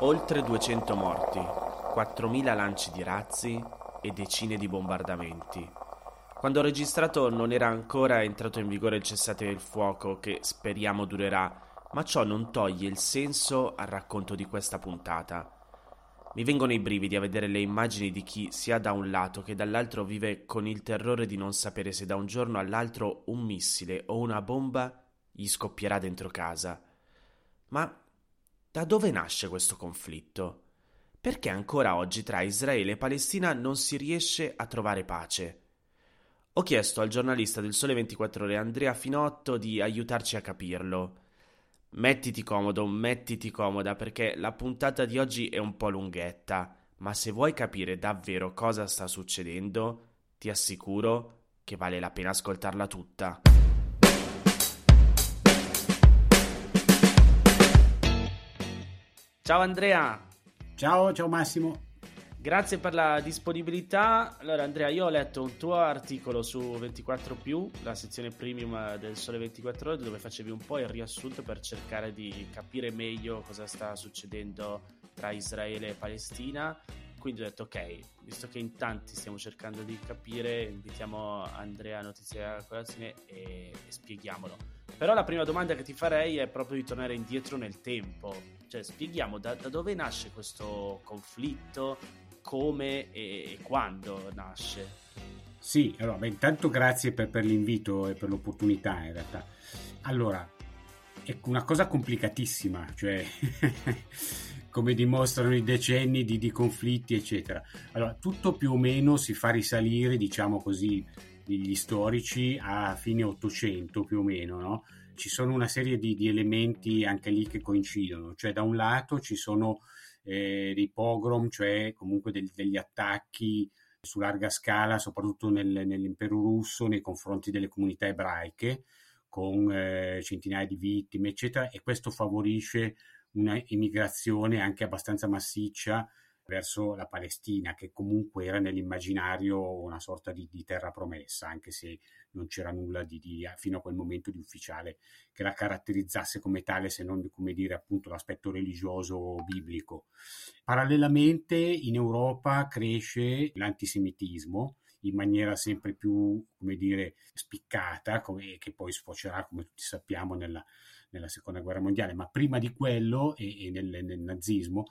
Oltre 200 morti, 4.000 lanci di razzi e decine di bombardamenti. Quando registrato non era ancora entrato in vigore il cessate il fuoco che speriamo durerà, ma ciò non toglie il senso al racconto di questa puntata. Mi vengono i brividi a vedere le immagini di chi sia da un lato che dall'altro vive con il terrore di non sapere se da un giorno all'altro un missile o una bomba gli scoppierà dentro casa. Ma da dove nasce questo conflitto? Perché ancora oggi tra Israele e Palestina non si riesce a trovare pace? Ho chiesto al giornalista del Sole 24 Ore Andrea Finotto di aiutarci a capirlo. Mettiti comodo, mettiti comoda perché la puntata di oggi è un po' lunghetta, ma se vuoi capire davvero cosa sta succedendo, ti assicuro che vale la pena ascoltarla tutta. Ciao Andrea! Ciao, ciao Massimo! Grazie per la disponibilità. Allora, Andrea, io ho letto un tuo articolo su 24, la sezione premium del Sole 24 Ore, dove facevi un po' il riassunto per cercare di capire meglio cosa sta succedendo tra Israele e Palestina. Quindi ho detto, ok, visto che in tanti stiamo cercando di capire, invitiamo Andrea a Notizia a Colazione e, e spieghiamolo. Però la prima domanda che ti farei è proprio di tornare indietro nel tempo. Cioè, spieghiamo da, da dove nasce questo conflitto, come e quando nasce. Sì, allora, beh, intanto grazie per, per, l'invito e per l'opportunità in realtà. Allora, è una cosa complicatissima, cioè come dimostrano i decenni di, di, conflitti, eccetera. Allora, tutto più o meno si fa risalire, diciamo così, gli storici a fine 800 più o meno, no? Ci sono una serie di, di elementi anche lì che coincidono, cioè da un lato ci sono eh, dei pogrom, cioè comunque del, degli attacchi su larga scala, soprattutto nel, nell'impero russo, nei confronti delle comunità ebraiche, con eh, centinaia di vittime, eccetera, e questo favorisce una immigrazione anche abbastanza massiccia verso la Palestina, che comunque era nell'immaginario una sorta di, di terra promessa, anche se non c'era nulla di, di, fino a quel momento di ufficiale che la caratterizzasse come tale, se non come dire appunto l'aspetto religioso biblico. Parallelamente in Europa cresce l'antisemitismo in maniera sempre più, come dire, spiccata, come, che poi sfocerà, come tutti sappiamo, nella, nella seconda guerra mondiale, ma prima di quello e, e nel, nel nazismo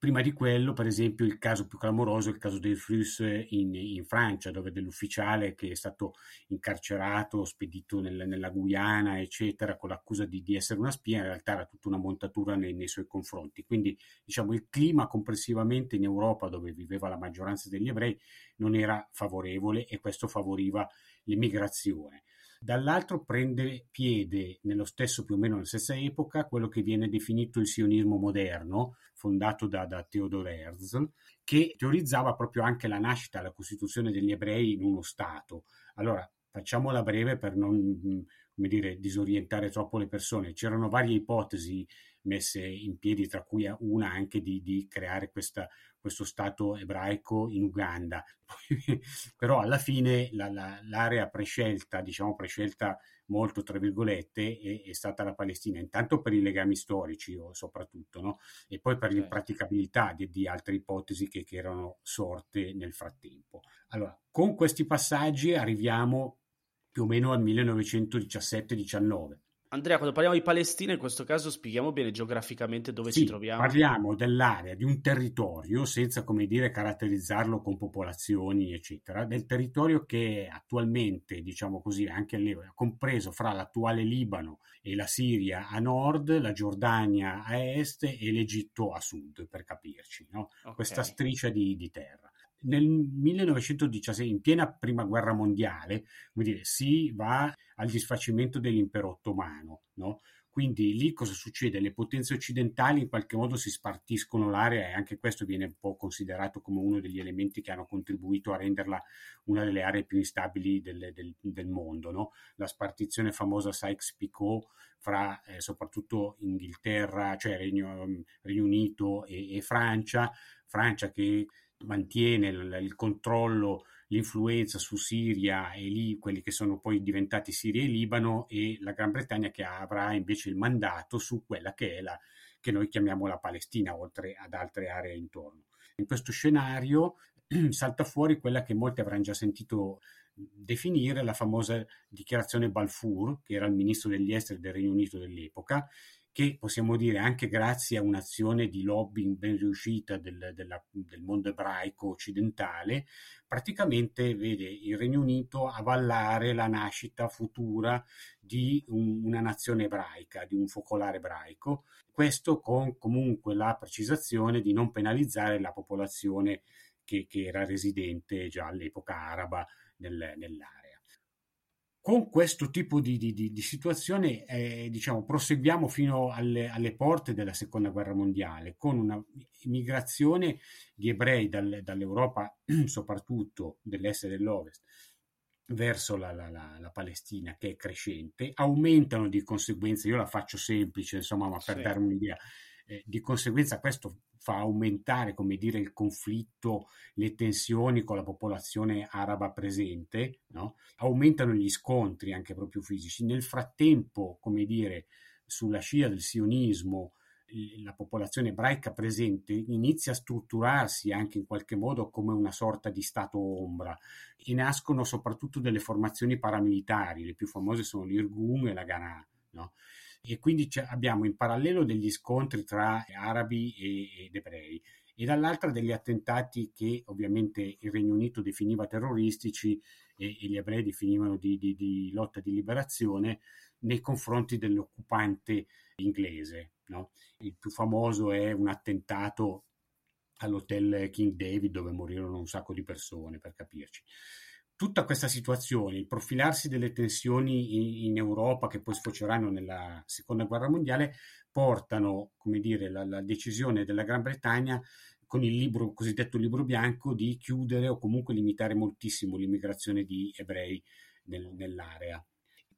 Prima di quello, per esempio, il caso più clamoroso è il caso del Flus in, in Francia, dove dell'ufficiale che è stato incarcerato, spedito nel, nella Guyana, eccetera, con l'accusa di, di, essere una spia, in realtà era tutta una montatura nei, nei suoi confronti. Quindi, diciamo, il clima complessivamente in Europa, dove viveva la maggioranza degli ebrei, non era favorevole e questo favoriva l'immigrazione. Dall'altro prende piede nello stesso più o meno nella stessa epoca quello che viene definito il sionismo moderno, fondato da, da Theodor Herzl, che teorizzava proprio anche la nascita la costituzione degli ebrei in uno Stato. Allora, facciamola breve per non come dire, disorientare troppo le persone. C'erano varie ipotesi messe in piedi, tra cui una anche di, di creare questa, questo Stato ebraico in Uganda. Però alla fine la, la, l'area prescelta, diciamo prescelta molto tra virgolette, è, è, stata la Palestina, intanto per i legami storici soprattutto, no? e poi per l'impraticabilità di, di altre ipotesi che, che erano sorte nel frattempo. Allora, con questi passaggi arriviamo più o meno al 1917-19. Andrea, quando parliamo di Palestina, in questo caso spieghiamo bene geograficamente dove sì, ci troviamo. Parliamo dell'area di un territorio, senza come dire caratterizzarlo con popolazioni, eccetera, del territorio che attualmente, diciamo così, anche all'epoca, compreso fra l'attuale Libano e la Siria a nord, la Giordania a est e l'Egitto a sud, per capirci, no? okay. questa striscia di, di terra nel 1916, in piena prima guerra mondiale, dire, si va al disfacimento dell'impero ottomano, no? Quindi lì cosa succede? Le potenze occidentali in qualche modo si spartiscono l'area e anche questo viene un po' considerato come uno degli elementi che hanno contribuito a renderla una delle aree più instabili del, del, del mondo. No? La spartizione famosa Sykes-Picot fra eh, soprattutto Inghilterra, cioè Regno, Regno Unito e, e Francia, Francia che mantiene il, il, controllo, l'influenza su Siria e lì quelli che sono poi diventati Siria e Libano e la Gran Bretagna che avrà invece il mandato su quella che è la che noi chiamiamo la Palestina, oltre ad altre aree intorno. In questo scenario salta fuori quella che molti avranno già sentito definire la famosa dichiarazione Balfour, che era il ministro degli esteri del Regno Unito dell'epoca, che possiamo dire anche grazie a un'azione di lobbying ben riuscita del, della, del mondo ebraico occidentale, praticamente vede il Regno Unito avallare la nascita futura di un, una nazione ebraica, di un focolare ebraico, questo con comunque la precisazione di non penalizzare la popolazione che, che era residente già all'epoca araba nel, nell'area con questo tipo di, di, di situazione eh, diciamo, proseguiamo fino alle, alle, porte della seconda guerra mondiale con una migrazione di ebrei dal, dall'Europa soprattutto dell'est e dell'ovest verso la, la, la, la, Palestina che è crescente aumentano di conseguenza io la faccio semplice insomma ma per sì. dare un'idea eh, di conseguenza questo fa aumentare, come dire, il conflitto, le tensioni con la popolazione araba presente, no? aumentano gli scontri anche proprio fisici. Nel frattempo, come dire, sulla scia del sionismo, la popolazione ebraica presente inizia a strutturarsi anche in qualche modo come una sorta di stato ombra e nascono soprattutto delle formazioni paramilitari, le più famose sono l'Irgun e la Ghana. No? E quindi abbiamo in parallelo degli scontri tra arabi e, ed ebrei e dall'altra degli attentati che ovviamente il Regno Unito definiva terroristici e, e gli ebrei definivano di, di, di, lotta di liberazione nei confronti dell'occupante inglese. No? Il più famoso è un attentato all'hotel King David dove morirono un sacco di persone, per capirci tutta questa situazione, il profilarsi delle tensioni in, in, Europa che poi sfoceranno nella seconda guerra mondiale, portano, come dire, la, la decisione della Gran Bretagna con il libro, cosiddetto libro bianco di chiudere o comunque limitare moltissimo l'immigrazione di ebrei nel, nell'area.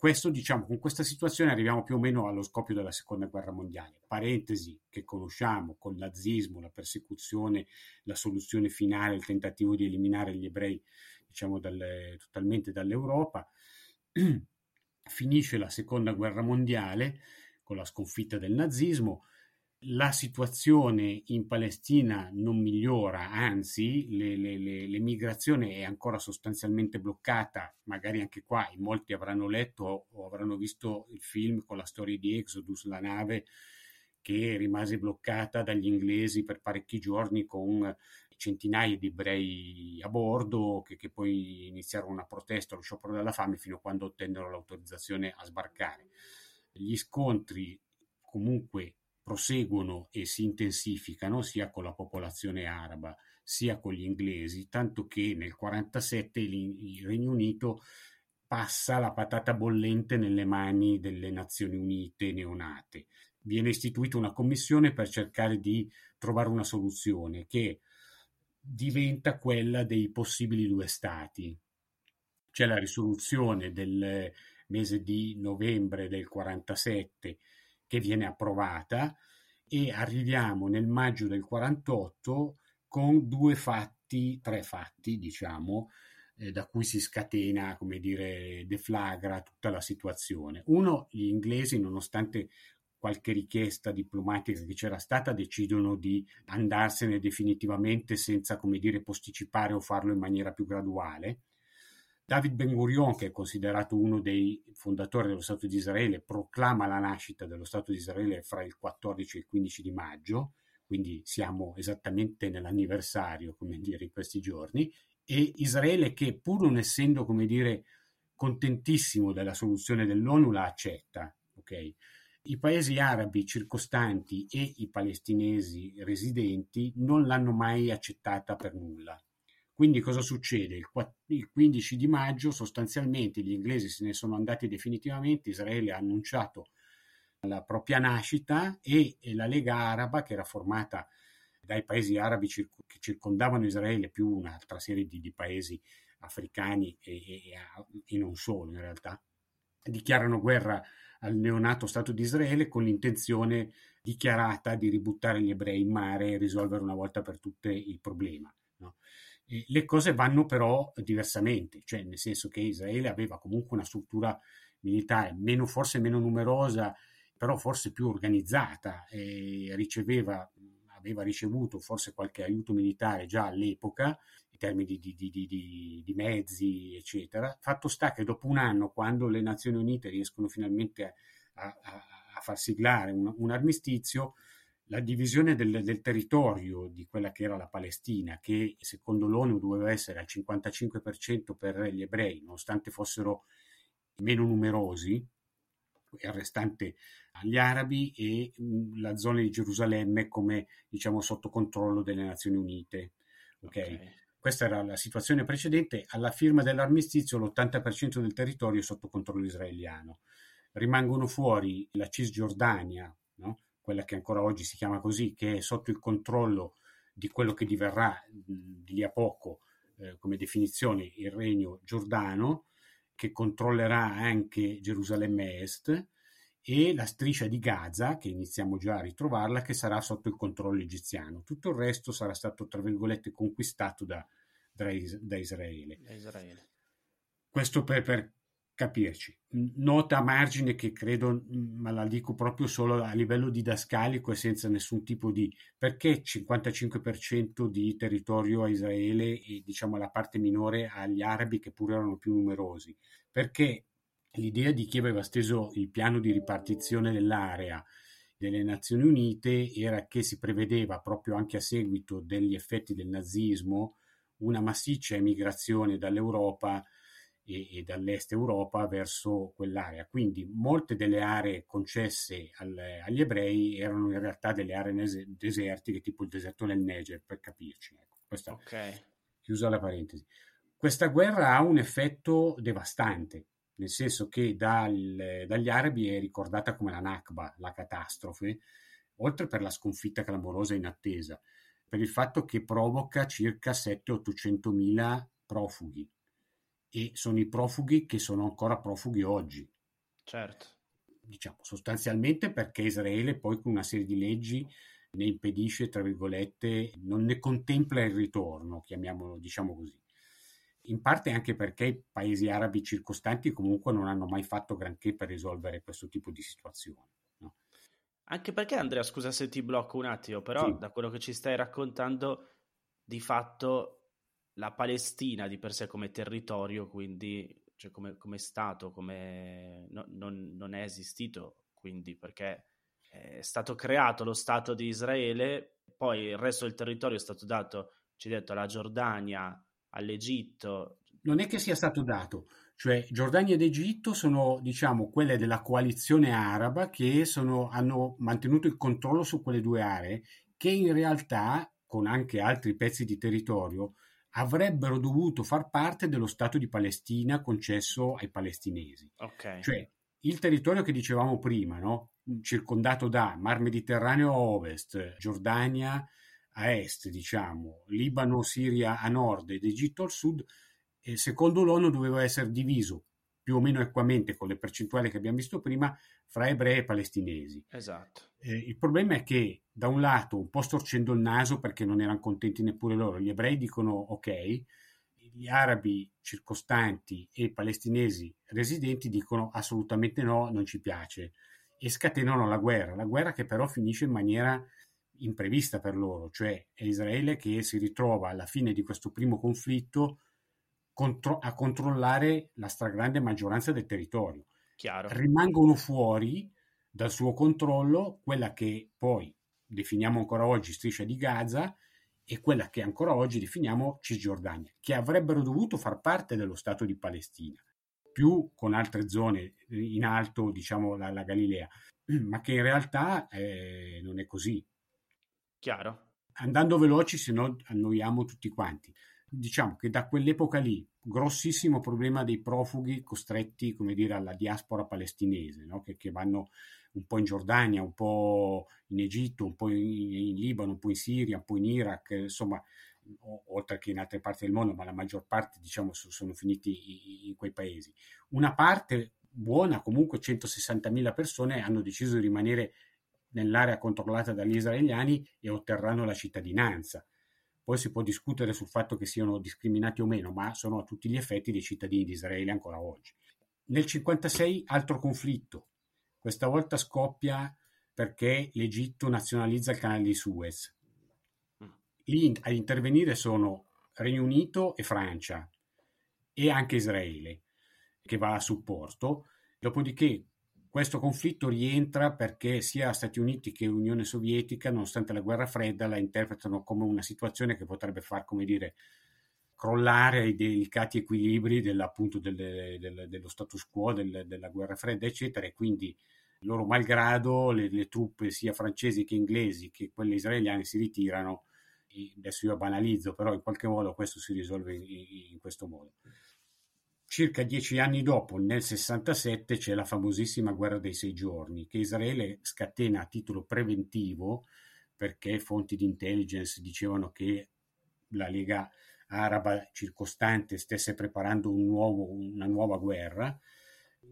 Questo, diciamo, con questa situazione arriviamo più o meno allo scoppio della seconda guerra mondiale. Parentesi che conosciamo con il nazismo, la persecuzione, la soluzione finale, il tentativo di eliminare gli ebrei diciamo dalle, totalmente dall'Europa. Finisce la seconda guerra mondiale con la sconfitta del nazismo. La situazione in Palestina non migliora, anzi le, le, le, l'emigrazione è ancora sostanzialmente bloccata, magari anche qua in molti avranno letto o avranno visto il film con la storia di Exodus, la nave che rimase bloccata dagli inglesi per parecchi giorni con centinaia di ebrei a bordo che, che, poi iniziarono una protesta, lo sciopero della fame fino a quando ottennero l'autorizzazione a sbarcare. Gli scontri comunque proseguono e si intensificano sia con la popolazione araba sia con gli inglesi, tanto che nel 1947 il Regno Unito passa la patata bollente nelle mani delle Nazioni Unite neonate. Viene istituita una commissione per cercare di trovare una soluzione che diventa quella dei possibili due stati. C'è la risoluzione del mese di novembre del 47 che viene approvata e arriviamo nel maggio del 48 con due fatti, tre fatti, diciamo, eh, da cui si scatena, come dire, deflagra tutta la situazione. Uno, gli inglesi, nonostante qualche richiesta diplomatica che c'era stata, decidono di andarsene definitivamente senza, come dire, posticipare o farlo in maniera più graduale. David Ben Gurion, che è considerato uno dei fondatori dello Stato di Israele, proclama la nascita dello Stato di Israele fra il 14 e il 15 di maggio, quindi siamo esattamente nell'anniversario, come dire, in questi giorni, e Israele che pur non essendo, come dire, contentissimo della soluzione dell'ONU la accetta, ok? I paesi arabi circostanti e i palestinesi residenti non l'hanno mai accettata per nulla. Quindi cosa succede? Il 15 di maggio sostanzialmente gli inglesi se ne sono andati definitivamente, Israele ha annunciato la propria nascita e la Lega Araba, che era formata dai paesi arabi che circondavano Israele più un'altra serie di, di paesi africani e, e, e, non solo in realtà, dichiarano guerra al neonato Stato di Israele con l'intenzione dichiarata di ributtare gli ebrei in mare e risolvere una volta per tutte il problema. No? Le cose vanno però diversamente, cioè nel senso che Israele aveva comunque una struttura militare meno, forse meno numerosa però forse più organizzata riceveva, aveva ricevuto forse qualche aiuto militare già all'epoca in termini di, di, di, di, mezzi, eccetera. Fatto sta che dopo un anno, quando le Nazioni Unite riescono finalmente a, a, a far siglare un, un armistizio, la divisione del, del, territorio di quella che era la Palestina, che secondo l'ONU doveva essere al 55% per gli ebrei, nonostante fossero meno numerosi, il restante agli arabi e la zona di Gerusalemme come diciamo sotto controllo delle Nazioni Unite. Okay? okay. Questa era la situazione precedente. Alla firma dell'armistizio l'80% del territorio è sotto controllo israeliano. Rimangono fuori la Cisgiordania, no? Quella che ancora oggi si chiama così, che è sotto il controllo di quello che diverrà di lì a poco eh, come definizione il regno giordano, che controllerà anche Gerusalemme Est e la striscia di Gaza, che iniziamo già a ritrovarla, che sarà sotto il controllo egiziano. Tutto il resto sarà stato, tra virgolette, conquistato da, da, da Israele. Israele. Questo per, per capirci. Nota a margine che credo, ma la dico proprio solo a livello didascalico e senza nessun tipo di perché 55% di territorio a Israele e diciamo la parte minore agli arabi che pure erano più numerosi. Perché l'idea di chi aveva steso il piano di ripartizione dell'area delle Nazioni Unite era che si prevedeva proprio anche a seguito degli effetti del nazismo una massiccia emigrazione dall'Europa e, e dall'est Europa verso quell'area. Quindi molte delle aree concesse al, agli ebrei erano in realtà delle aree nese, desertiche, tipo il deserto del Niger, per capirci. Ecco, questa, okay. Chiusa la parentesi. Questa guerra ha un effetto devastante, nel senso che dal, dagli arabi è ricordata come la Nakba, la catastrofe, oltre per la sconfitta clamorosa in attesa, per il fatto che provoca circa 700-800 mila profughi e sono i profughi che sono ancora profughi oggi. Certo. Diciamo sostanzialmente perché Israele poi con una serie di leggi ne impedisce, tra virgolette, non ne contempla il ritorno, chiamiamolo, diciamo così. In parte anche perché i paesi arabi circostanti comunque non hanno mai fatto granché per risolvere questo tipo di situazione. No? Anche perché, Andrea, scusa se ti blocco un attimo, però sì. da quello che ci stai raccontando, di fatto la Palestina di per sé come territorio, quindi cioè come, come, Stato, come, no, non, non, è esistito, quindi perché è stato creato lo Stato di Israele, poi il resto del territorio è stato dato, ci detto, alla Giordania, all'Egitto. Non è che sia stato dato, cioè Giordania ed Egitto sono, diciamo, quelle della coalizione araba che sono, hanno mantenuto il controllo su quelle due aree, che in realtà, con anche altri pezzi di territorio, avrebbero dovuto far parte dello Stato di Palestina concesso ai palestinesi. Okay. Cioè il territorio che dicevamo prima, no? circondato da Mar Mediterraneo a ovest, Giordania a est, diciamo, Libano, Siria a nord ed Egitto al sud, e secondo l'ONU doveva essere diviso più o meno equamente con le percentuali che abbiamo visto prima fra ebrei e palestinesi. Esatto. Eh, il problema è che da un lato, un po' storcendo il naso perché non erano contenti neppure loro, gli ebrei dicono ok, gli arabi circostanti e i palestinesi residenti dicono assolutamente no, non ci piace e scatenano la guerra, la guerra che però finisce in maniera imprevista per loro, cioè è Israele che si ritrova alla fine di questo primo conflitto contro- a controllare la stragrande maggioranza del territorio. Chiaro. Rimangono fuori dal suo controllo quella che poi definiamo ancora oggi striscia di Gaza e quella che ancora oggi definiamo Cisgiordania, che avrebbero dovuto far parte dello Stato di Palestina, più con altre zone in alto, diciamo la, la Galilea, ma che in realtà eh, non è così. Chiaro. Andando veloci, se no annoiamo tutti quanti diciamo che da quell'epoca lì, grossissimo problema dei profughi costretti, come dire, alla diaspora palestinese, no? che, che, vanno un po' in Giordania, un po' in Egitto, un po' in, in, Libano, un po' in Siria, un po' in Iraq, insomma, oltre che in altre parti del mondo, ma la maggior parte, diciamo, sono finiti in, in quei paesi. Una parte buona, comunque 160.000 persone hanno deciso di rimanere nell'area controllata dagli israeliani e otterranno la cittadinanza poi si può discutere sul fatto che siano discriminati o meno, ma sono a tutti gli effetti dei cittadini di Israele ancora oggi. Nel 1956 altro conflitto, Questa volta scoppia perché l'Egitto nazionalizza il canale di Suez. Mm. Lì a intervenire sono Regno Unito e Francia e anche Israele che va a supporto. Dopodiché questo conflitto rientra perché sia Stati Uniti che Unione Sovietica, nonostante la guerra fredda, la interpretano come una situazione che potrebbe far, come dire, crollare i delicati equilibri dell'appunto del, del, dello status quo, del, della guerra fredda, eccetera, e quindi loro malgrado le, le, truppe sia francesi che inglesi che quelle israeliane si ritirano. Adesso io banalizzo, però in qualche modo questo si risolve in, in questo modo. Circa dieci anni dopo, nel 67, c'è la famosissima guerra dei sei giorni, che Israele scatena a titolo preventivo perché fonti di intelligence dicevano che la Lega araba circostante stesse preparando un nuovo, una nuova guerra.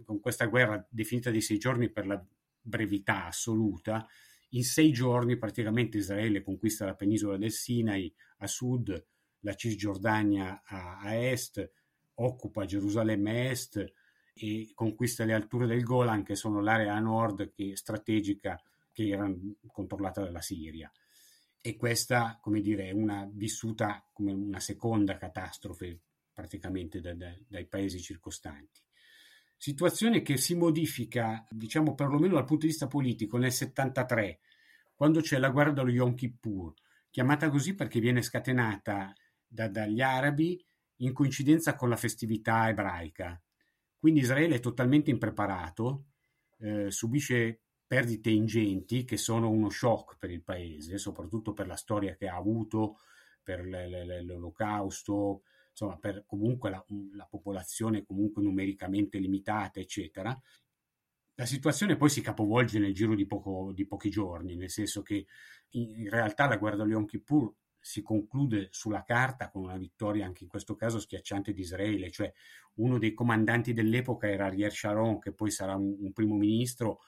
Con questa guerra definita di sei giorni per la brevità assoluta, in sei giorni praticamente Israele conquista la penisola del Sinai a sud, la Cisgiordania a, a est, occupa Gerusalemme Est e conquista le alture del Golan, che sono l'area nord che, strategica che era controllata dalla Siria. E questa, come dire, è una vissuta come una seconda catastrofe praticamente da, da, dai paesi circostanti. Situazione che si modifica, diciamo perlomeno dal punto di vista politico, nel 73, quando c'è la guerra dello Yom Kippur, chiamata così perché viene scatenata da, dagli arabi in coincidenza con la festività ebraica. Quindi Israele è totalmente impreparato, eh, subisce perdite ingenti che sono uno shock per il paese, soprattutto per la storia che ha avuto, per l'olocausto, insomma per comunque la, la popolazione comunque numericamente limitata, eccetera. La situazione poi si capovolge nel giro di, poco, di pochi giorni, nel senso che in, realtà la guerra di Yom Kippur si conclude sulla carta con una vittoria anche in questo caso schiacciante di Israele, cioè uno dei comandanti dell'epoca era Ariel Sharon, che poi sarà un, un primo ministro,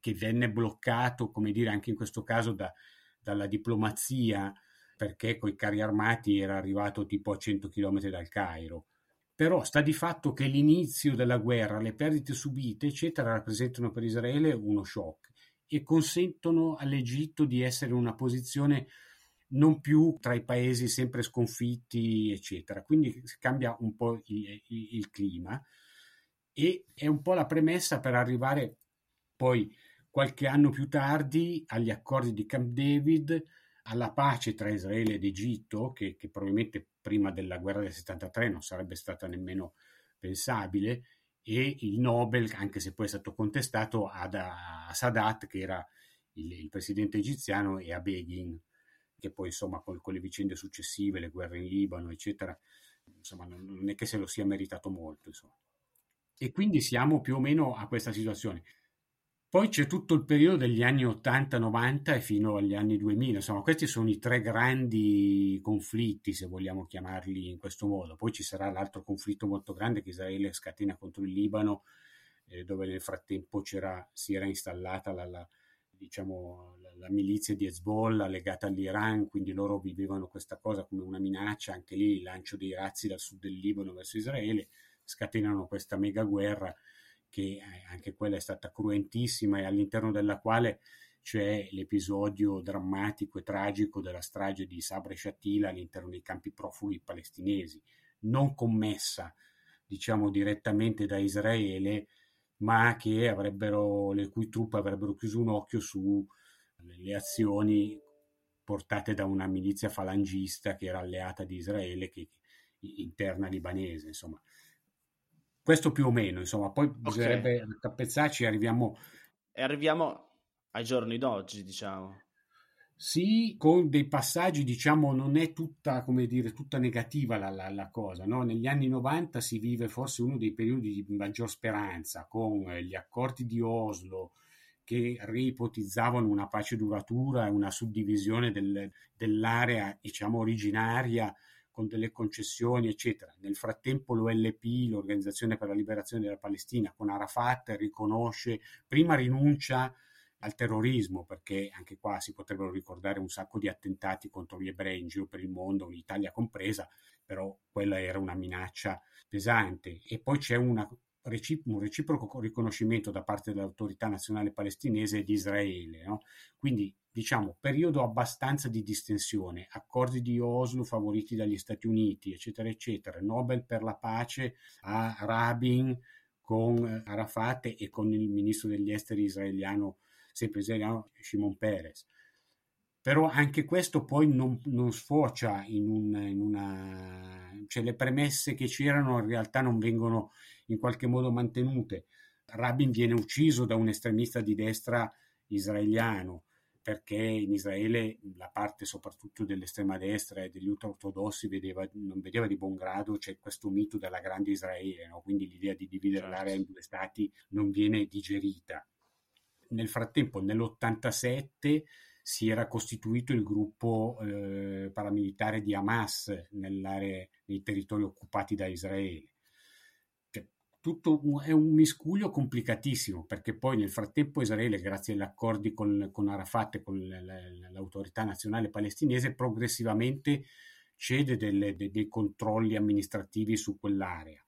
che venne bloccato, come dire, anche in questo caso da, dalla diplomazia, perché coi carri armati era arrivato tipo a 100 km dal Cairo. Però sta di fatto che l'inizio della guerra, le perdite subite, eccetera, rappresentano per Israele uno shock e consentono all'Egitto di essere in una posizione non più tra i paesi sempre sconfitti, eccetera. Quindi cambia un po' il, il, il clima e è un po' la premessa per arrivare poi qualche anno più tardi agli accordi di Camp David, alla pace tra Israele ed Egitto, che, che probabilmente prima della guerra del 73 non sarebbe stata nemmeno pensabile, e il Nobel, anche se poi è stato contestato, ad, a Sadat, che era il, il presidente egiziano, e a Begin che poi insomma con, con, le vicende successive, le guerre in Libano, eccetera, insomma non, non è che se lo sia meritato molto. Insomma. E quindi siamo più o meno a questa situazione. Poi c'è tutto il periodo degli anni 80-90 e fino agli anni 2000, insomma questi sono i tre grandi conflitti, se vogliamo chiamarli in questo modo. Poi ci sarà l'altro conflitto molto grande che Israele scatena contro il Libano, eh, dove nel frattempo si era installata la, la, diciamo, la, milizia di Hezbollah legata all'Iran, quindi loro vivevano questa cosa come una minaccia, anche lì il lancio dei razzi dal sud del Libano verso Israele, scatenano questa mega guerra che eh, anche quella è stata cruentissima e all'interno della quale c'è l'episodio drammatico e tragico della strage di Sabra e Shatila all'interno dei campi profughi palestinesi, non commessa diciamo direttamente da Israele, ma che avrebbero, le cui truppe avrebbero chiuso un occhio sulle azioni portate da una milizia falangista che era alleata di Israele, che, interna libanese, insomma. Questo più o meno, insomma, poi okay. bisognerebbe raccapezzarci e arriviamo... E arriviamo ai giorni d'oggi, diciamo. Sì, con dei passaggi, diciamo, non è tutta, come dire, tutta negativa la, la, la cosa. No? Negli anni 90 si vive forse uno dei periodi di maggior speranza, con gli accordi di Oslo che reipotizzavano una pace duratura e una suddivisione del, dell'area, diciamo, originaria con delle concessioni, eccetera. Nel frattempo l'OLP, l'Organizzazione per la Liberazione della Palestina, con Arafat riconosce, prima rinuncia al terrorismo, perché anche qua si potrebbero ricordare un sacco di attentati contro gli ebrei in giro per il mondo, l'Italia compresa, però quella era una minaccia pesante. E poi c'è una un reciproco riconoscimento da parte dell'autorità nazionale palestinese e di Israele. No? Quindi, diciamo, periodo abbastanza di distensione, accordi di Oslo favoriti dagli Stati Uniti, eccetera, eccetera, Nobel per la pace a Rabin con Arafat e con il ministro degli esteri israeliano, sempre israeliano, Shimon Peres però anche questo poi non, non sfocia in, un, in, una... cioè le premesse che c'erano in realtà non vengono in qualche modo mantenute. Rabin viene ucciso da un estremista di destra israeliano perché in Israele la parte soprattutto dell'estrema destra e degli ultraortodossi vedeva, non vedeva di buon grado c'è questo mito della grande Israele, no? quindi l'idea di dividere certo. l'area in due stati non viene digerita. Nel frattempo, nell'87 si era costituito il gruppo eh, paramilitare di Hamas nei territori occupati da Israele. Cioè, tutto è un miscuglio complicatissimo perché poi nel frattempo Israele, grazie agli accordi con, con Arafat e con l'autorità nazionale palestinese, progressivamente cede delle, dei controlli amministrativi su quell'area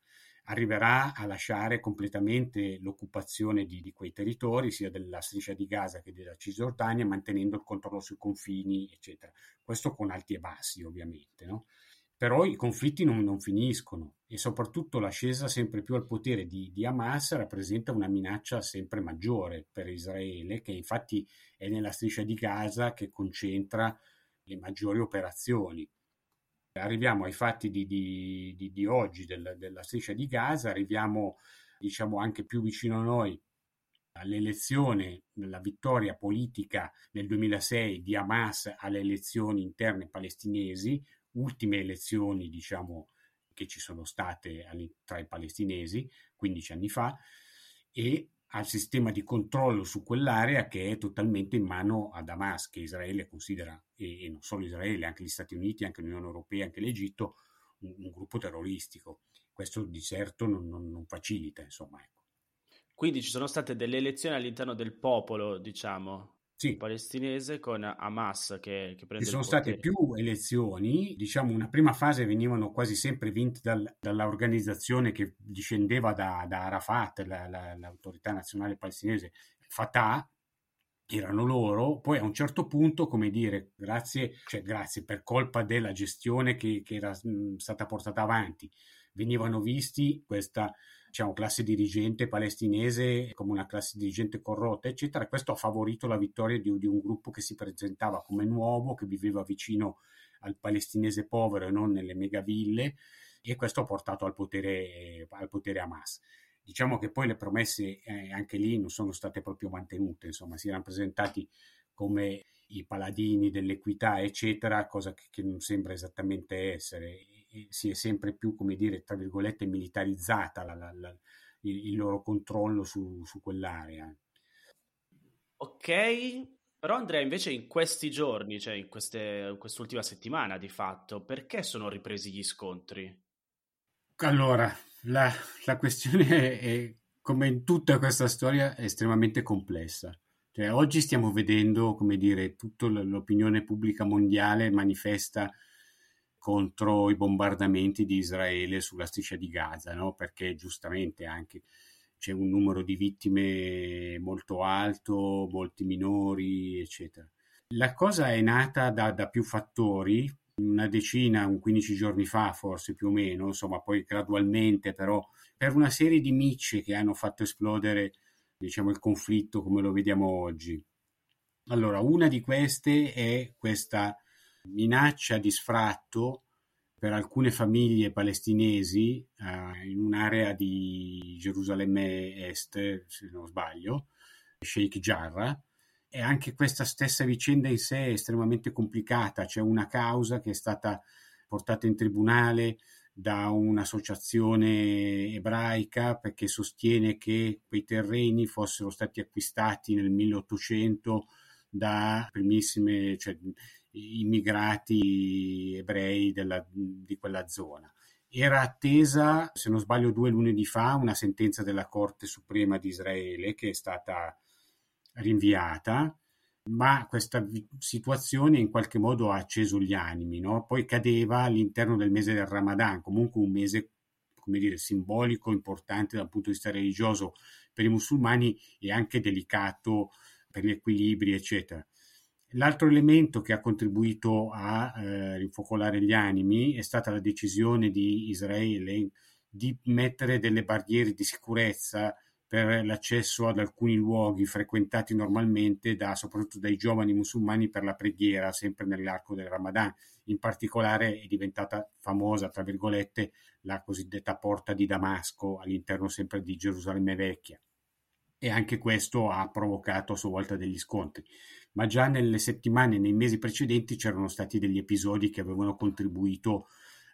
arriverà a lasciare completamente l'occupazione di, di, quei territori, sia della striscia di Gaza che della Cisgiordania, mantenendo il controllo sui confini, eccetera. Questo con alti e bassi, ovviamente. No? Però i conflitti non, non, finiscono e soprattutto l'ascesa sempre più al potere di, di, Hamas rappresenta una minaccia sempre maggiore per Israele, che infatti è nella striscia di Gaza che concentra le maggiori operazioni Arriviamo ai fatti di, di, di, di oggi del, della striscia di Gaza, arriviamo diciamo anche più vicino a noi all'elezione, la vittoria politica nel 2006 di Hamas alle elezioni interne palestinesi, ultime elezioni diciamo che ci sono state tra i palestinesi 15 anni fa e al sistema di controllo su quell'area che è totalmente in mano ad Hamas, che Israele considera, e, e non solo Israele, anche gli Stati Uniti, anche l'Unione Europea, anche l'Egitto, un, un gruppo terroristico. Questo di certo non, non, non facilita, insomma. Ecco. Quindi ci sono state delle elezioni all'interno del popolo, diciamo, sì. palestinese con Hamas che, che prende Ci sono state più elezioni, diciamo una prima fase venivano quasi sempre vinte dal, dall'organizzazione che discendeva da, da Arafat, la, la, l'autorità nazionale palestinese, Fatah, erano loro, poi a un certo punto, come dire, grazie, cioè grazie per colpa della gestione che, che era mh, stata portata avanti, venivano visti questa diciamo, classe dirigente palestinese come una classe dirigente corrotta, eccetera. Questo ha favorito la vittoria di, di un gruppo che si presentava come nuovo, che viveva vicino al palestinese povero e non nelle megaville, e questo ha portato al potere, al potere Hamas. Diciamo che poi le promesse eh, anche lì non sono state proprio mantenute, insomma, si erano presentati come i paladini dell'equità, eccetera, cosa che, che non sembra esattamente essere si è sempre più, come dire, tra virgolette, militarizzata la, la, la, il, il, loro controllo su, su quell'area. Ok, però Andrea, invece in questi giorni, cioè in, queste, in quest'ultima settimana di fatto, perché sono ripresi gli scontri? Allora, la, la questione è, è, come in tutta questa storia, è estremamente complessa. Cioè, oggi stiamo vedendo, come dire, tutta l'opinione pubblica mondiale manifesta contro i bombardamenti di Israele sulla striscia di Gaza, no? perché giustamente anche c'è un numero di vittime molto alto, molti minori, eccetera. La cosa è nata da, da più fattori, una decina, un 15 giorni fa forse più o meno, insomma poi gradualmente però, per una serie di micce che hanno fatto esplodere diciamo, il conflitto come lo vediamo oggi. Allora, una di queste è questa minaccia di sfratto per alcune famiglie palestinesi eh, in un'area di Gerusalemme Est, se non sbaglio, Sheikh Jarrah, e anche questa stessa vicenda in sé è estremamente complicata. C'è una causa che è stata portata in tribunale da un'associazione ebraica perché sostiene che quei terreni fossero stati acquistati nel 1800 da primissime, cioè immigrati ebrei della, di quella zona. Era attesa, se non sbaglio, due lunedì fa una sentenza della Corte Suprema di Israele che è stata rinviata, ma questa situazione in qualche modo ha acceso gli animi, no? poi cadeva all'interno del mese del Ramadan, comunque un mese come dire, simbolico, importante dal punto di vista religioso per i musulmani e anche delicato per gli equilibri, eccetera. L'altro elemento che ha contribuito a eh, rinfocolare gli animi è stata la decisione di Israele di mettere delle barriere di sicurezza per l'accesso ad alcuni luoghi frequentati normalmente da, soprattutto dai giovani musulmani per la preghiera, sempre nell'arco del Ramadan. In particolare è diventata famosa, tra virgolette, la cosiddetta porta di Damasco all'interno sempre di Gerusalemme vecchia. E anche questo ha provocato a sua volta degli scontri. Ma già nelle settimane, nei mesi precedenti c'erano stati degli episodi che avevano contribuito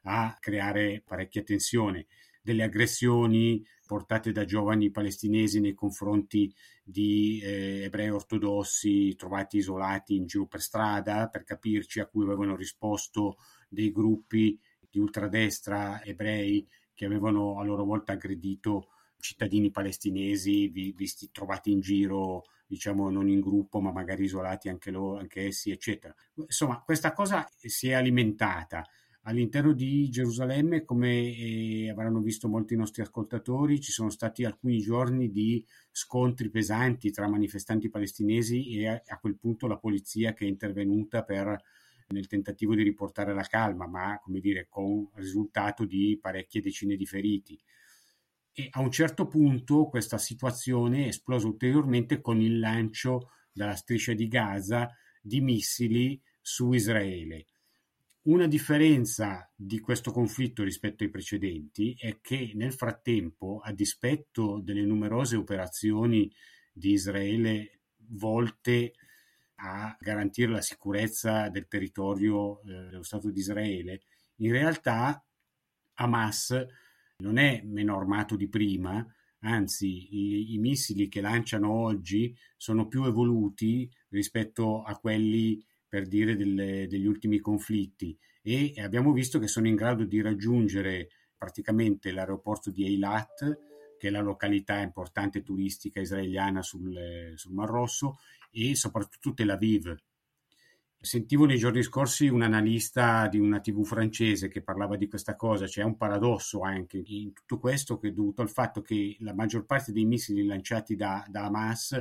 a creare parecchia tensione delle aggressioni portate da giovani palestinesi nei confronti di eh, ebrei ortodossi trovati isolati in giro per strada, per capirci, a cui avevano risposto dei gruppi di ultradestra ebrei che avevano a loro volta aggredito cittadini palestinesi visti trovati in giro diciamo non in gruppo ma magari isolati anche, loro, anche essi eccetera insomma questa cosa si è alimentata All'interno di Gerusalemme, come eh, avranno visto molti nostri ascoltatori, ci sono stati alcuni giorni di scontri pesanti tra manifestanti palestinesi e a, a quel punto la polizia che è intervenuta per, nel tentativo di riportare la calma, ma come dire, con risultato di parecchie decine di feriti. E a un certo punto questa situazione esplosa ulteriormente con il lancio dalla striscia di Gaza di missili su Israele. Una differenza di questo conflitto rispetto ai precedenti è che nel frattempo, a dispetto delle numerose operazioni di Israele volte a garantire la sicurezza del territorio eh, dello Stato di Israele, in realtà Hamas non è meno armato di prima, anzi i, i missili che lanciano oggi sono più evoluti rispetto a quelli per dire delle, degli ultimi conflitti e abbiamo visto che sono in grado di raggiungere praticamente l'aeroporto di Eilat, che è la località importante turistica israeliana sul, sul Mar Rosso, e soprattutto Tel Aviv. Sentivo nei giorni scorsi un analista di una TV francese che parlava di questa cosa, c'è cioè un paradosso anche in tutto questo che è dovuto al fatto che la maggior parte dei missili lanciati da, da Hamas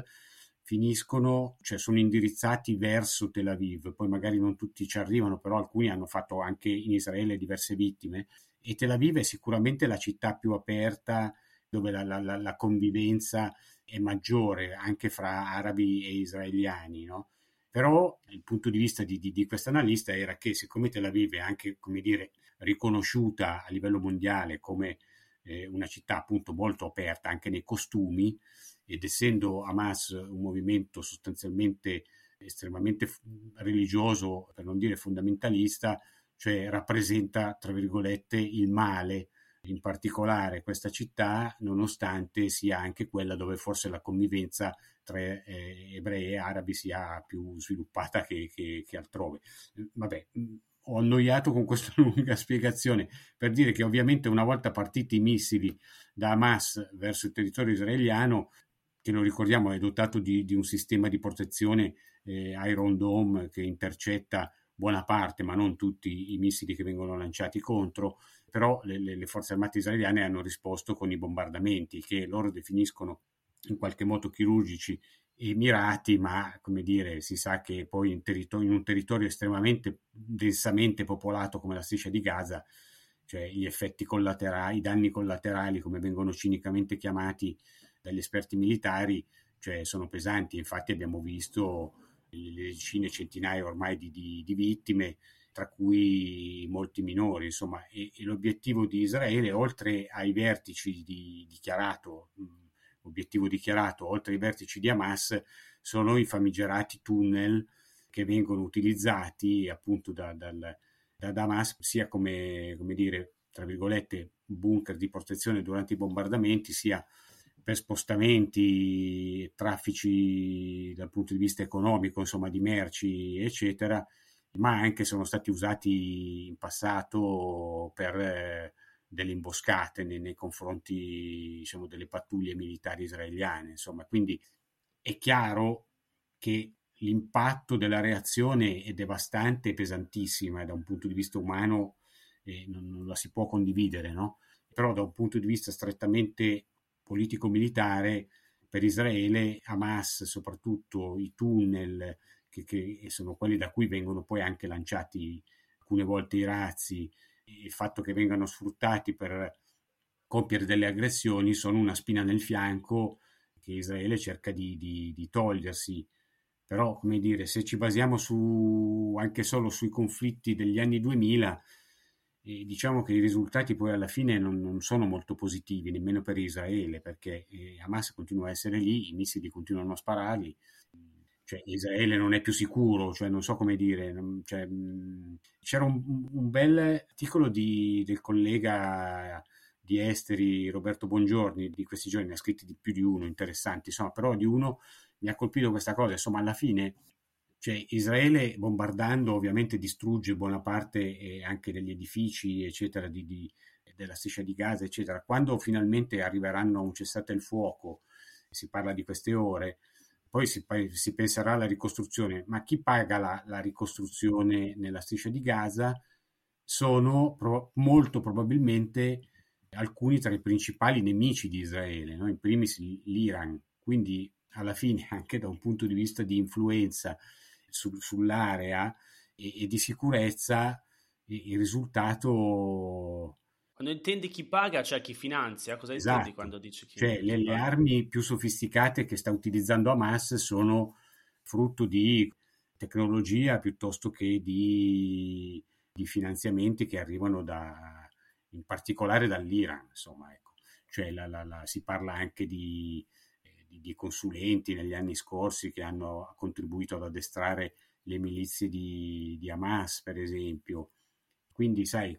finiscono, cioè sono indirizzati verso Tel Aviv, poi magari non tutti ci arrivano, però alcuni hanno fatto anche in Israele diverse vittime e Tel Aviv è sicuramente la città più aperta dove la, la, la convivenza è maggiore anche fra arabi e israeliani, no? Però il punto di vista di, di, di questo analista era che siccome Tel Aviv è anche, come dire, riconosciuta a livello mondiale come eh, una città appunto molto aperta anche nei costumi, ed essendo Hamas un movimento sostanzialmente estremamente religioso, per non dire fondamentalista, cioè rappresenta, tra virgolette, il male, in particolare questa città, nonostante sia anche quella dove forse la convivenza tra eh, ebrei e arabi sia più sviluppata che, che, che altrove. Vabbè, ho annoiato con questa lunga spiegazione per dire che ovviamente una volta partiti i missili da Hamas verso il territorio israeliano, che lo ricordiamo è dotato di, di un sistema di protezione eh, Iron Dome che intercetta buona parte, ma non tutti i missili che vengono lanciati contro, però le, le, forze armate israeliane hanno risposto con i bombardamenti che loro definiscono in qualche modo chirurgici e mirati, ma come dire, si sa che poi in, territorio, in un territorio estremamente densamente popolato come la striscia di Gaza, cioè gli effetti collaterali, i danni collaterali, come vengono cinicamente chiamati, dagli esperti militari, cioè sono pesanti. Infatti abbiamo visto le decine, centinaia ormai di, di, di vittime, tra cui molti minori, insomma, e, e, l'obiettivo di Israele, oltre ai vertici di, dichiarato, obiettivo dichiarato, oltre ai vertici di Hamas, sono i famigerati tunnel che vengono utilizzati appunto da, dal, da Hamas sia come, come dire, tra virgolette, bunker di protezione durante i bombardamenti, sia per spostamenti, traffici dal punto di vista economico, insomma di merci, eccetera, ma anche sono stati usati in passato per eh, delle imboscate nei, nei confronti diciamo, delle pattuglie militari israeliane. Insomma, quindi è chiaro che l'impatto della reazione è devastante e pesantissima da un punto di vista umano e non, non la si può condividere, no? però da un punto di vista strettamente politico-militare per Israele Hamas, soprattutto i tunnel che, che sono quelli da cui vengono poi anche lanciati alcune volte i razzi, il fatto che vengano sfruttati per compiere delle aggressioni sono una spina nel fianco che Israele cerca di, di, di togliersi. Però, come dire, se ci basiamo su, anche solo sui conflitti degli anni 2000, eh, diciamo che i risultati poi alla fine non, non, sono molto positivi, nemmeno per Israele, perché eh, Hamas continua a essere lì, i missili continuano a spararli, cioè Israele non è più sicuro, cioè non so come dire. Cioè, c'era un, un bel articolo di, del collega di esteri Roberto Bongiorni di questi giorni, ne ha scritti di più di uno interessanti, insomma, però di uno mi ha colpito questa cosa, insomma, alla fine cioè, Israele bombardando ovviamente distrugge buona parte eh, anche degli edifici, eccetera, di, di, della striscia di Gaza, eccetera. Quando finalmente arriveranno a un cessate il fuoco, si parla di queste ore, poi si, si penserà alla ricostruzione, ma chi paga la, la ricostruzione nella striscia di Gaza sono pro, molto probabilmente alcuni tra i principali nemici di Israele, no? in primis l'Iran. Quindi alla fine, anche da un punto di vista di influenza su, sull'area e, e, di sicurezza, il risultato... Quando intendi chi paga, cioè chi finanzia, cosa esatto. intendi quando dici chi Cioè, le, le armi più sofisticate che sta utilizzando Hamas sono frutto di tecnologia piuttosto che di, di finanziamenti che arrivano da, in particolare dall'Iran, insomma, ecco. Cioè la, la, la, si parla anche di, di, di, consulenti negli anni scorsi che hanno contribuito ad addestrare le milizie di, di Hamas, per esempio. Quindi, sai,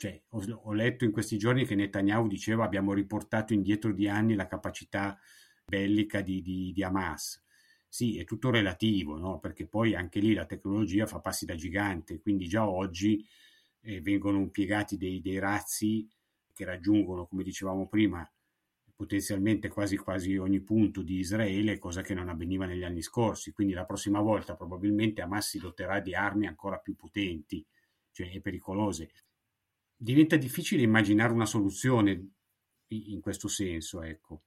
cioè, ho, ho, letto in questi giorni che Netanyahu diceva abbiamo riportato indietro di anni la capacità bellica di, di, di Hamas. Sì, è tutto relativo, no? perché poi anche lì la tecnologia fa passi da gigante, quindi già oggi eh, vengono impiegati dei, dei, razzi che raggiungono, come dicevamo prima, potenzialmente quasi quasi ogni punto di Israele, cosa che non avveniva negli anni scorsi. Quindi la prossima volta probabilmente Hamas si doterà di armi ancora più potenti cioè, e pericolose. Diventa difficile immaginare una soluzione in questo senso, ecco.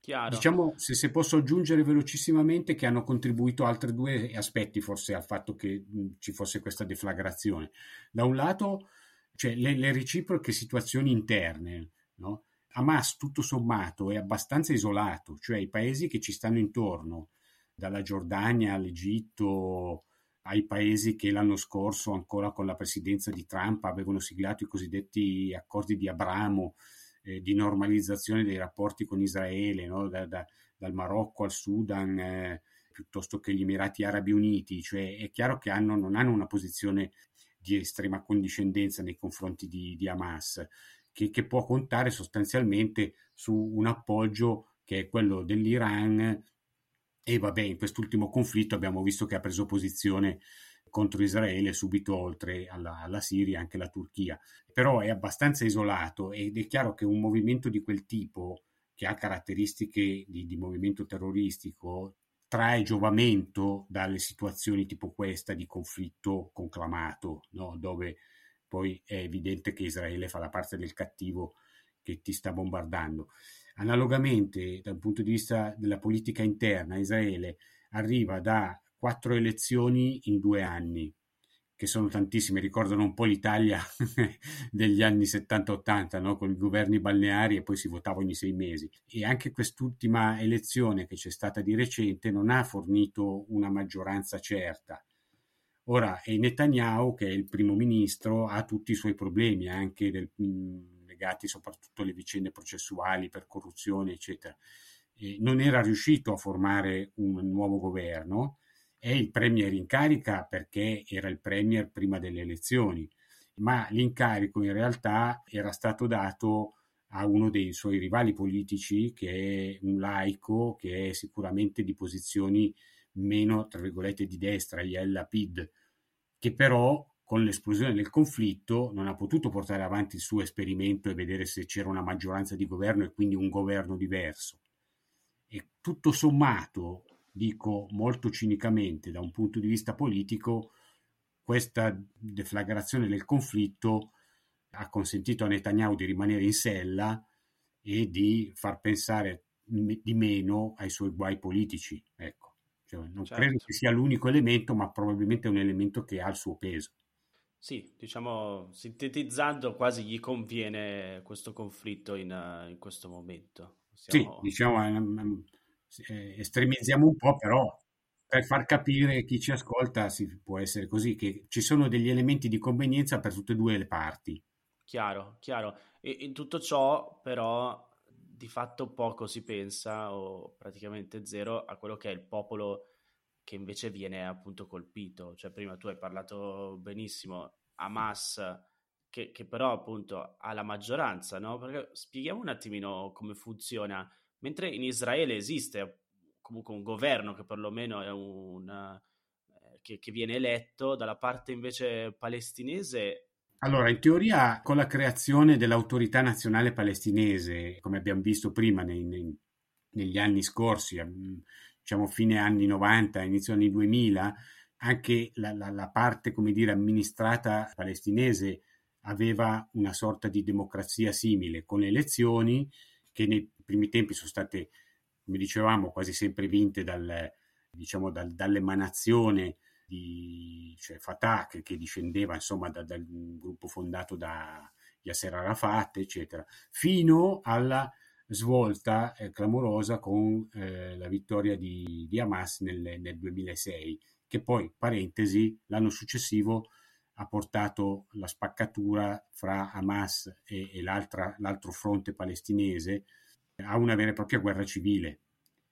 Chiaro. Diciamo, se, se, posso aggiungere velocissimamente, che hanno contribuito altri due aspetti forse al fatto che mh, ci fosse questa deflagrazione. Da un lato, cioè, le, le reciproche situazioni interne, no? Hamas tutto sommato è abbastanza isolato, cioè i paesi che ci stanno intorno, dalla Giordania all'Egitto, ai paesi che l'anno scorso, ancora con la presidenza di Trump, avevano siglato i cosiddetti accordi di Abramo, eh, di normalizzazione dei rapporti con Israele, no? da, da, dal Marocco al Sudan, eh, piuttosto che gli Emirati Arabi Uniti, cioè è chiaro che hanno, non hanno una posizione di estrema condiscendenza nei confronti di, di Hamas, che, che, può contare sostanzialmente su un appoggio che è quello dell'Iran e vabbè, in quest'ultimo conflitto abbiamo visto che ha preso posizione contro Israele subito oltre alla, alla Siria anche la Turchia. Però è abbastanza isolato ed è chiaro che un movimento di quel tipo, che ha caratteristiche di, di movimento terroristico, trae giovamento dalle situazioni tipo questa di conflitto conclamato, no? dove poi è evidente che Israele fa la parte del cattivo che ti sta bombardando. Analogamente, dal punto di vista della politica interna, Israele arriva da quattro elezioni in due anni, che sono tantissime, ricordano un po' l'Italia degli anni 70-80, no? con i governi balneari e poi si votava ogni sei mesi. E anche quest'ultima elezione che c'è stata di recente non ha fornito una maggioranza certa. Ora, e Netanyahu, che è il primo ministro, ha tutti i suoi problemi, anche del, mh, legati soprattutto alle vicende processuali per corruzione, eccetera. E non era riuscito a formare un nuovo governo è il premier in carica perché era il premier prima delle elezioni, ma l'incarico in realtà era stato dato a uno dei suoi rivali politici, che è un laico, che è sicuramente di posizioni meno, tra virgolette, di destra, Yael Lapid, che però con l'esplosione del conflitto non ha potuto portare avanti il suo esperimento e vedere se c'era una maggioranza di governo e quindi un governo diverso. E tutto sommato dico molto cinicamente da un punto di vista politico, questa deflagrazione del conflitto ha consentito a Netanyahu di rimanere in sella e di far pensare di meno ai suoi guai politici. Ecco. Cioè, non certo. credo che sia l'unico elemento, ma probabilmente è un elemento che ha il suo peso. Sì, diciamo, sintetizzando, quasi gli conviene questo conflitto in, in questo momento. Siamo... Sì, diciamo, eh, estremizziamo un po', però per far capire chi ci ascolta si può essere così, che ci sono degli elementi di convenienza per tutte e due le parti. Chiaro, chiaro. E in tutto ciò, però, di fatto poco si pensa, o praticamente zero, a quello che è il popolo che invece viene appunto colpito. Cioè, prima tu hai parlato benissimo, Hamas, che, che però appunto ha la maggioranza, no? Perché spieghiamo un attimino come funziona. Mentre in Israele esiste comunque un governo che perlomeno è un... Eh, che, che viene eletto, dalla parte invece palestinese allora, in teoria, con la creazione dell'autorità nazionale palestinese, come abbiamo visto prima nei, nei, negli anni scorsi, diciamo fine anni 90, inizio anni 2000, anche la, la, la parte, come dire, amministrata palestinese aveva una sorta di democrazia simile, con elezioni che nei primi tempi sono state, come dicevamo, quasi sempre vinte dal, diciamo, dal, dall'emanazione di cioè Fatah che, che discendeva insomma da, dal gruppo fondato da Yasser Arafat eccetera fino alla svolta eh, clamorosa con eh, la vittoria di, di Hamas nel, nel, 2006 che poi parentesi l'anno successivo ha portato la spaccatura fra Hamas e, e l'altro fronte palestinese a una vera e propria guerra civile.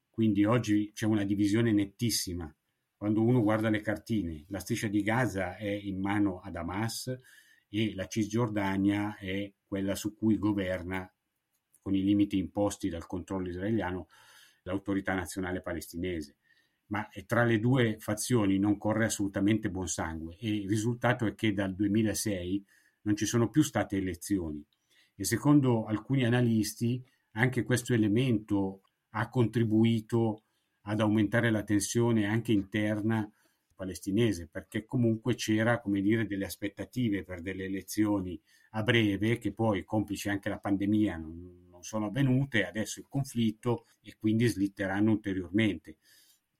Quindi oggi c'è una divisione nettissima. Quando uno guarda le cartine, la striscia di Gaza è in mano ad Hamas e la Cisgiordania è quella su cui governa, con i limiti imposti dal controllo israeliano, l'autorità nazionale palestinese. Ma tra le due fazioni non corre assolutamente buon sangue e il risultato è che dal 2006 non ci sono più state elezioni e secondo alcuni analisti anche questo elemento ha contribuito ad aumentare la tensione anche interna palestinese, perché comunque c'era, come dire, delle aspettative per delle elezioni a breve, che poi, complice anche la pandemia, non sono avvenute, adesso il conflitto e quindi slitteranno ulteriormente.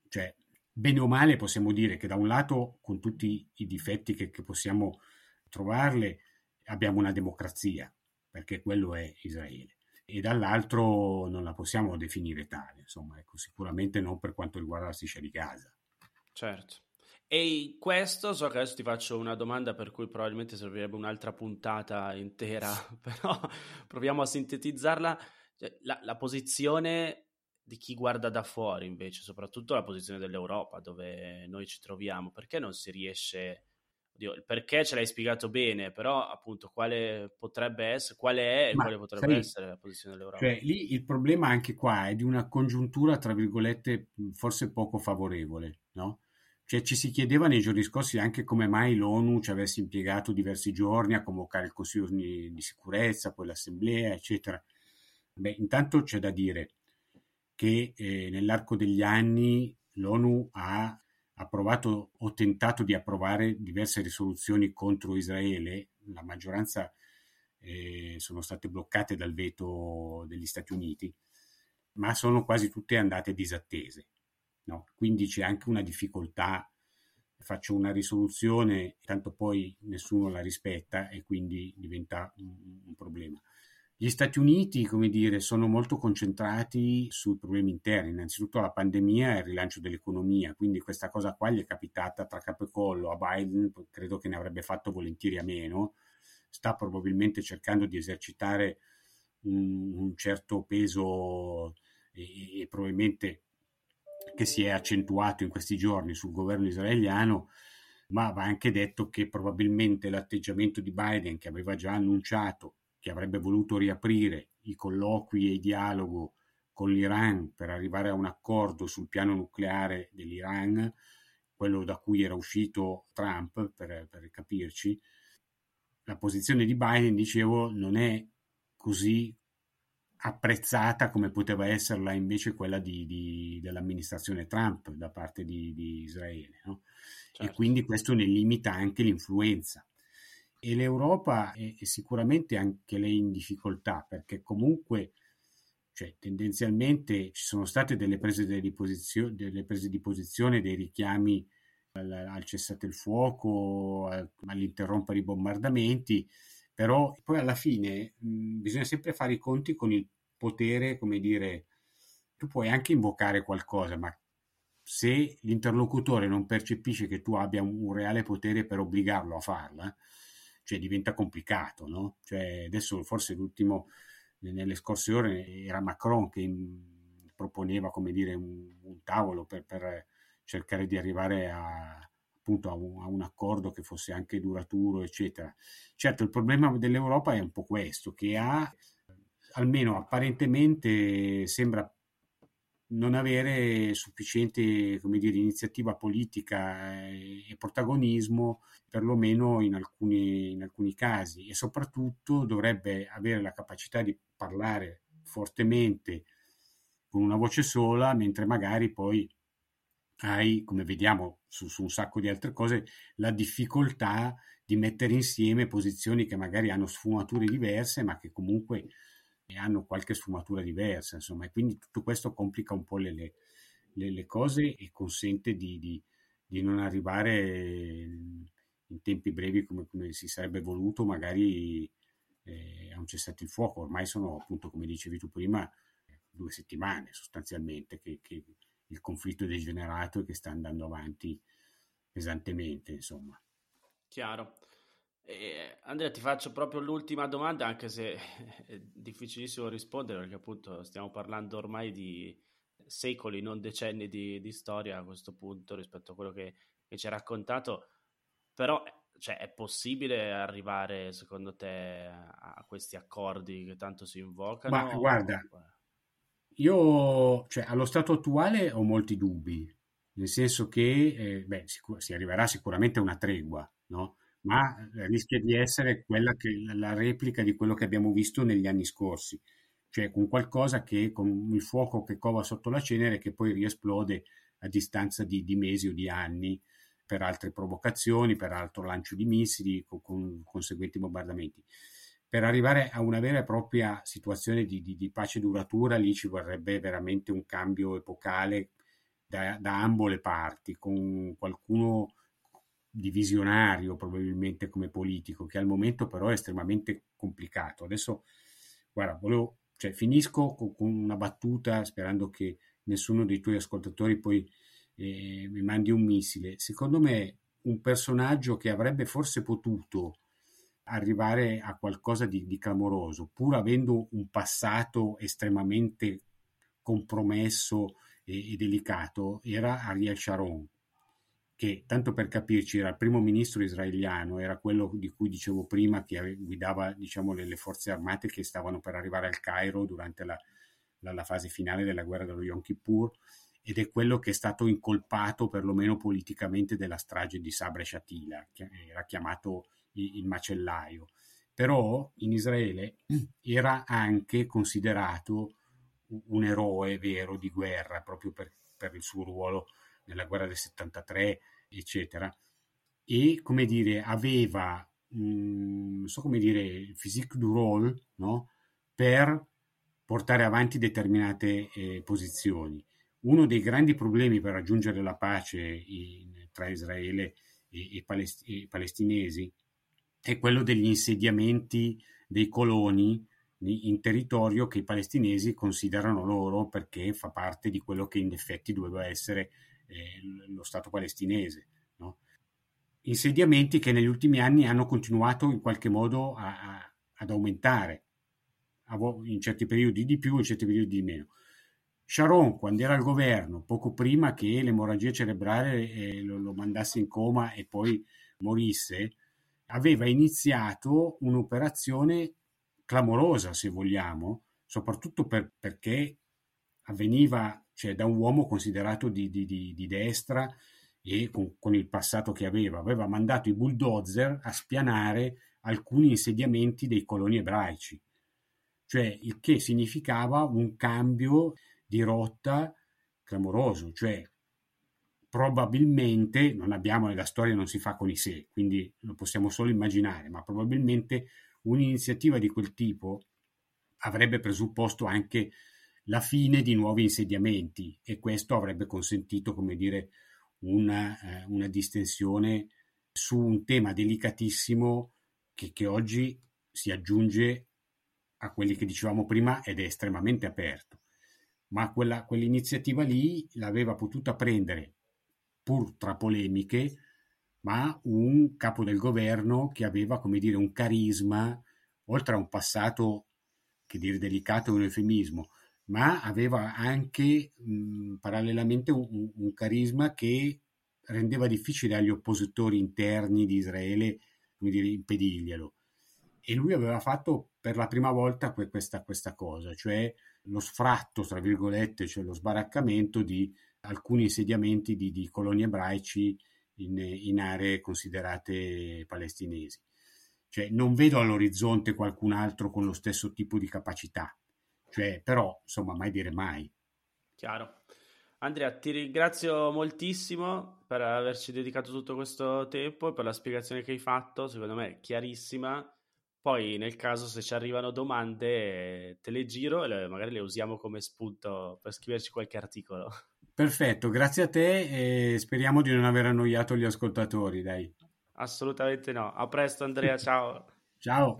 Cioè, bene o male possiamo dire che da un lato, con tutti i difetti che, che possiamo trovarle, abbiamo una democrazia, perché quello è Israele e dall'altro non la possiamo definire tale, insomma, ecco, sicuramente non per quanto riguarda la striscia di Gaza. Certo. E questo, so che adesso ti faccio una domanda per cui probabilmente servirebbe un'altra puntata intera, però proviamo a sintetizzarla. Cioè, la, la posizione di chi guarda da fuori, invece, soprattutto la posizione dell'Europa, dove noi ci troviamo, perché non si riesce Oddio, il perché ce l'hai spiegato bene, però appunto quale potrebbe essere, quale è e Ma, quale potrebbe sai, essere la posizione dell'Europa? Cioè, lì il problema anche qua è di una congiuntura, tra virgolette, forse poco favorevole, no? Cioè ci si chiedeva nei giorni scorsi anche come mai l'ONU ci avesse impiegato diversi giorni a convocare il Consiglio di sicurezza, poi l'Assemblea, eccetera. Beh, intanto c'è da dire che eh, nell'arco degli anni l'ONU ha approvato o tentato di approvare diverse risoluzioni contro Israele, la maggioranza eh, sono state bloccate dal veto degli Stati Uniti, ma sono quasi tutte andate disattese. No? Quindi c'è anche una difficoltà, faccio una risoluzione, tanto poi nessuno la rispetta e quindi diventa un, un problema. Gli Stati Uniti, come dire, sono molto concentrati sui problemi interni, innanzitutto la pandemia e il rilancio dell'economia, quindi questa cosa qua gli è capitata tra capo e collo a Biden, credo che ne avrebbe fatto volentieri a meno, sta probabilmente cercando di esercitare un, un certo peso e, e probabilmente che si è accentuato in questi giorni sul governo israeliano, ma va anche detto che probabilmente l'atteggiamento di Biden, che aveva già annunciato che avrebbe voluto riaprire i colloqui e il dialogo con l'Iran per arrivare a un accordo sul piano nucleare dell'Iran, quello da cui era uscito Trump, per, per capirci, la posizione di Biden, dicevo, non è così apprezzata come poteva esserla invece quella di, di, dell'amministrazione Trump da parte di, di Israele. No? Certo. E quindi questo ne limita anche l'influenza. e l'Europa è, è sicuramente anche lei in difficoltà perché comunque cioè, tendenzialmente ci sono state delle prese di, posizione, delle prese di posizione, dei richiami al, al cessate il fuoco, all'interrompere i bombardamenti, però poi alla fine mh, bisogna sempre fare i conti con il potere, come dire, tu puoi anche invocare qualcosa, ma se l'interlocutore non percepisce che tu abbia un, un reale potere per obbligarlo a farla, cioè diventa complicato, no? Cioè adesso forse l'ultimo nelle scorse ore era Macron che proponeva come dire un, un tavolo per, per, cercare di arrivare a, appunto a un, a un, accordo che fosse anche duraturo eccetera. Certo il problema dell'Europa è un po' questo che ha almeno apparentemente sembra non avere sufficiente come dire, iniziativa politica e protagonismo, perlomeno in alcuni, in alcuni casi, e soprattutto dovrebbe avere la capacità di parlare fortemente con una voce sola, mentre magari poi hai, come vediamo su, su un sacco di altre cose, la difficoltà di mettere insieme posizioni che magari hanno sfumature diverse, ma che comunque hanno qualche sfumatura diversa, insomma, e quindi tutto questo complica un po' le, le, le cose e consente di, di, di, non arrivare in tempi brevi come, come si sarebbe voluto, magari eh, a un cessate il fuoco. Ormai sono appunto, come dicevi tu prima, due settimane sostanzialmente che, che il conflitto degenerato e che sta andando avanti pesantemente, insomma. Chiaro. Eh, Andrea, ti faccio proprio l'ultima domanda, anche se è difficilissimo rispondere, perché appunto stiamo parlando ormai di secoli, non decenni di, di storia a questo punto rispetto a quello che, che ci hai raccontato. Però cioè, è possibile arrivare, secondo te, a questi accordi che tanto si invocano? Ma guarda, io cioè, allo stato attuale ho molti dubbi, nel senso che eh, beh, sicur- si arriverà sicuramente a una tregua, no? ma eh, rischia di essere quella che, la replica di quello che abbiamo visto negli anni scorsi, cioè con qualcosa che con il fuoco che cova sotto la cenere che poi riesplode a distanza di, di mesi o di anni per altre provocazioni, per altro lancio di missili con, con conseguenti bombardamenti. Per arrivare a una vera e propria situazione di, di, di pace duratura, lì ci vorrebbe veramente un cambio epocale da, da ambo le parti, con qualcuno di visionario probabilmente come politico, che al momento però è estremamente complicato. Adesso, guarda, volevo, cioè, finisco con, con una battuta sperando che nessuno dei tuoi ascoltatori poi eh, mi mandi un missile. Secondo me un personaggio che avrebbe forse potuto arrivare a qualcosa di, di clamoroso, pur avendo un passato estremamente compromesso e, e delicato, era Ariel Sharon che tanto per capirci era il primo ministro israeliano, era quello di cui dicevo prima che guidava diciamo, le, le, forze armate che stavano per arrivare al Cairo durante la, la, la, fase finale della guerra dello Yom Kippur ed è quello che è stato incolpato perlomeno politicamente della strage di Sabre Shatila, che era chiamato il, macellaio. Però in Israele era anche considerato un eroe vero di guerra proprio per, per il suo ruolo nella guerra del 73, eccetera. E, come dire, aveva, mh, mm, non so come dire, il physique du rôle, no? Per portare avanti determinate eh, posizioni. Uno dei grandi problemi per raggiungere la pace in, tra Israele e, e, palest- e palestinesi è quello degli insediamenti dei coloni in territorio che i palestinesi considerano loro perché fa parte di quello che in effetti doveva essere eh, lo Stato palestinese. No? Insediamenti che negli ultimi anni hanno continuato in qualche modo a, a, ad aumentare, in certi periodi di più, in certi periodi di meno. Sharon, quando era al governo, poco prima che l'emorragia cerebrale eh, lo, lo, mandasse in coma e poi morisse, aveva iniziato un'operazione clamorosa, se vogliamo, soprattutto per, perché avveniva cioè da un uomo considerato di, di, di, di destra e con, con, il passato che aveva. Aveva mandato i bulldozer a spianare alcuni insediamenti dei coloni ebraici, cioè il che significava un cambio di rotta clamoroso, cioè probabilmente, non abbiamo, la storia non si fa con i sé, quindi lo possiamo solo immaginare, ma probabilmente un'iniziativa di quel tipo avrebbe presupposto anche la fine di nuovi insediamenti e questo avrebbe consentito, come dire, una, eh, una distensione su un tema delicatissimo che, che oggi si aggiunge a quelli che dicevamo prima ed è estremamente aperto. Ma quella, quell'iniziativa lì l'aveva potuta prendere, pur tra polemiche, ma un capo del governo che aveva, come dire, un carisma, oltre a un passato, che dire delicato è un eufemismo, ma aveva anche mh, parallelamente un, un, carisma che rendeva difficile agli oppositori interni di Israele come dire, impedirglielo. E lui aveva fatto per la prima volta questa, questa cosa, cioè lo sfratto, tra virgolette, cioè lo sbaraccamento di alcuni insediamenti di, di colonie ebraici in, in, aree considerate palestinesi. Cioè, non vedo all'orizzonte qualcun altro con lo stesso tipo di capacità. Cioè, però, insomma, mai dire mai. Chiaro. Andrea, ti ringrazio moltissimo per averci dedicato tutto questo tempo e per la spiegazione che hai fatto, secondo me chiarissima. Poi, nel caso, se ci arrivano domande, te le giro e magari le usiamo come spunto per scriverci qualche articolo. Perfetto, grazie a te e speriamo di non aver annoiato gli ascoltatori, dai. Assolutamente no. A presto, Andrea, ciao. ciao.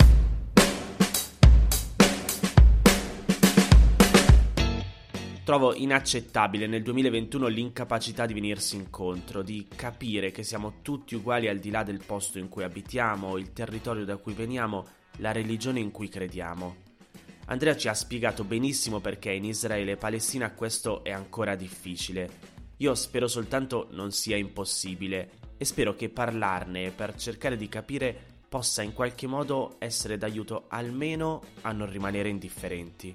Trovo inaccettabile nel 2021 l'incapacità di venirsi incontro, di capire che siamo tutti uguali al di là del posto in cui abitiamo, il territorio da cui veniamo, la religione in cui crediamo. Andrea ci ha spiegato benissimo perché in Israele e Palestina questo è ancora difficile. Io spero soltanto non sia impossibile e spero che parlarne per cercare di capire possa in qualche modo essere d'aiuto almeno a non rimanere indifferenti.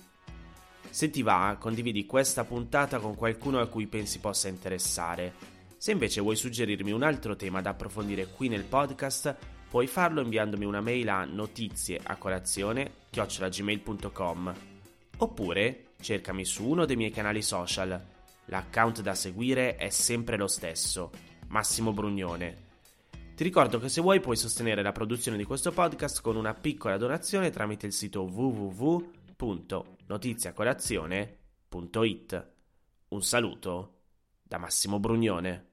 Se ti va, condividi questa puntata con qualcuno a cui pensi possa interessare. Se invece vuoi suggerirmi un altro tema da approfondire qui nel podcast, puoi farlo inviandomi una mail a notizie a colazione chiocciolagmail.com oppure cercami su uno dei miei canali social. L'account da seguire è sempre lo stesso, Massimo Brugnone. Ti ricordo che se vuoi puoi sostenere la produzione di questo podcast con una piccola donazione tramite il sito www www.notiziacolazione.it. Un saluto da Massimo Brugnone.